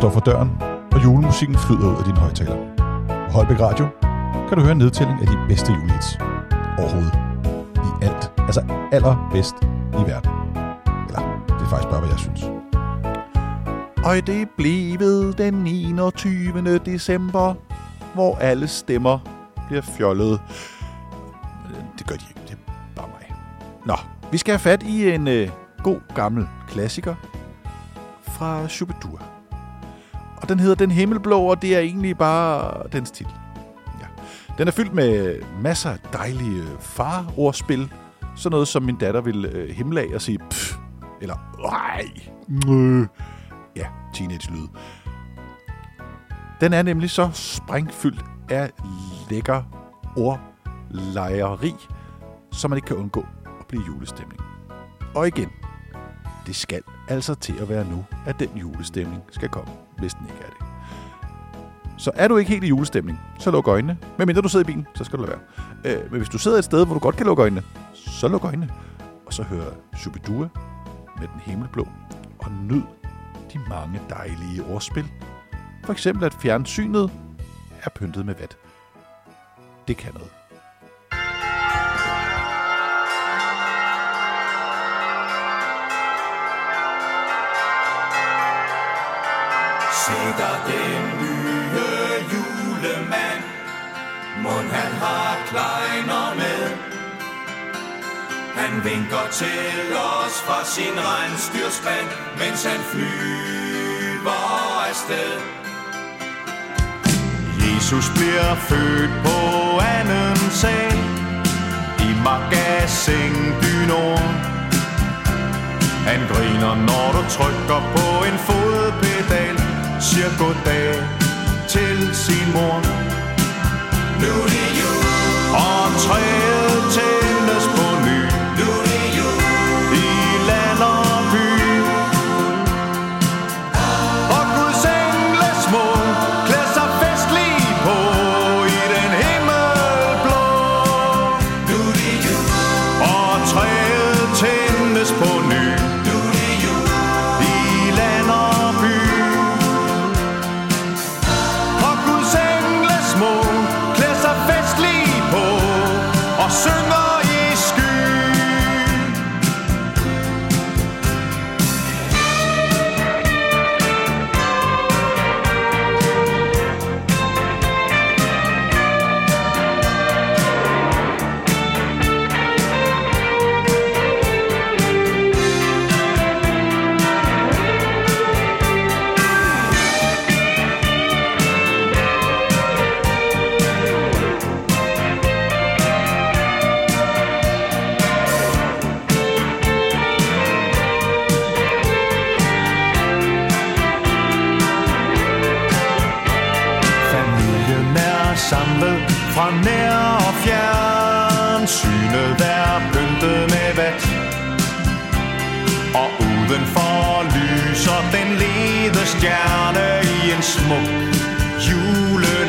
står for døren, og julemusikken flyder ud af din højtaler. På Holbæk Radio kan du høre en nedtælling af de bedste julehits overhovedet. I alt. Altså allerbedst i verden. Eller, det er faktisk bare, hvad jeg synes. Og det blevet den 21. december, hvor alle stemmer bliver fjollet. Det gør de ikke, det er bare mig. Nå, vi skal have fat i en øh, god gammel klassiker fra Shubidua. Den hedder Den Himmelblå, og det er egentlig bare dens titel. Ja. Den er fyldt med masser af dejlige øh, far-ordspil. Sådan noget, som min datter vil øh, himle af og sige pff, eller ej, mø. Ja, teenage-lyd. Den er nemlig så sprængfyldt af lækker ordlejeri, så man ikke kan undgå at blive julestemning. Og igen, det skal altså til at være nu, at den julestemning skal komme, hvis den ikke er det. Så er du ikke helt i julestemning, så luk øjnene. Men mindre du sidder i bilen, så skal du lade være. Øh, men hvis du sidder et sted, hvor du godt kan lukke øjnene, så luk øjnene. Og så hør Shubidua med den himmelblå, og nyd de mange dejlige ordspil. For eksempel at fjernsynet er pyntet med vat. Det kan noget. Sikker den nye julemand, mund han har kleiner med. Han vinker til os fra sin regnstyrspand, mens han flyver afsted. Jesus bliver født på anden sal I magasin du Nord Han griner når du trykker på en fodpedal Siger goddag til sin mor. Nu er det jul, Og træet Og fra nær og fjern. Synet er pyntet med vat. Og udenfor lyser den lede stjerne i en smuk jule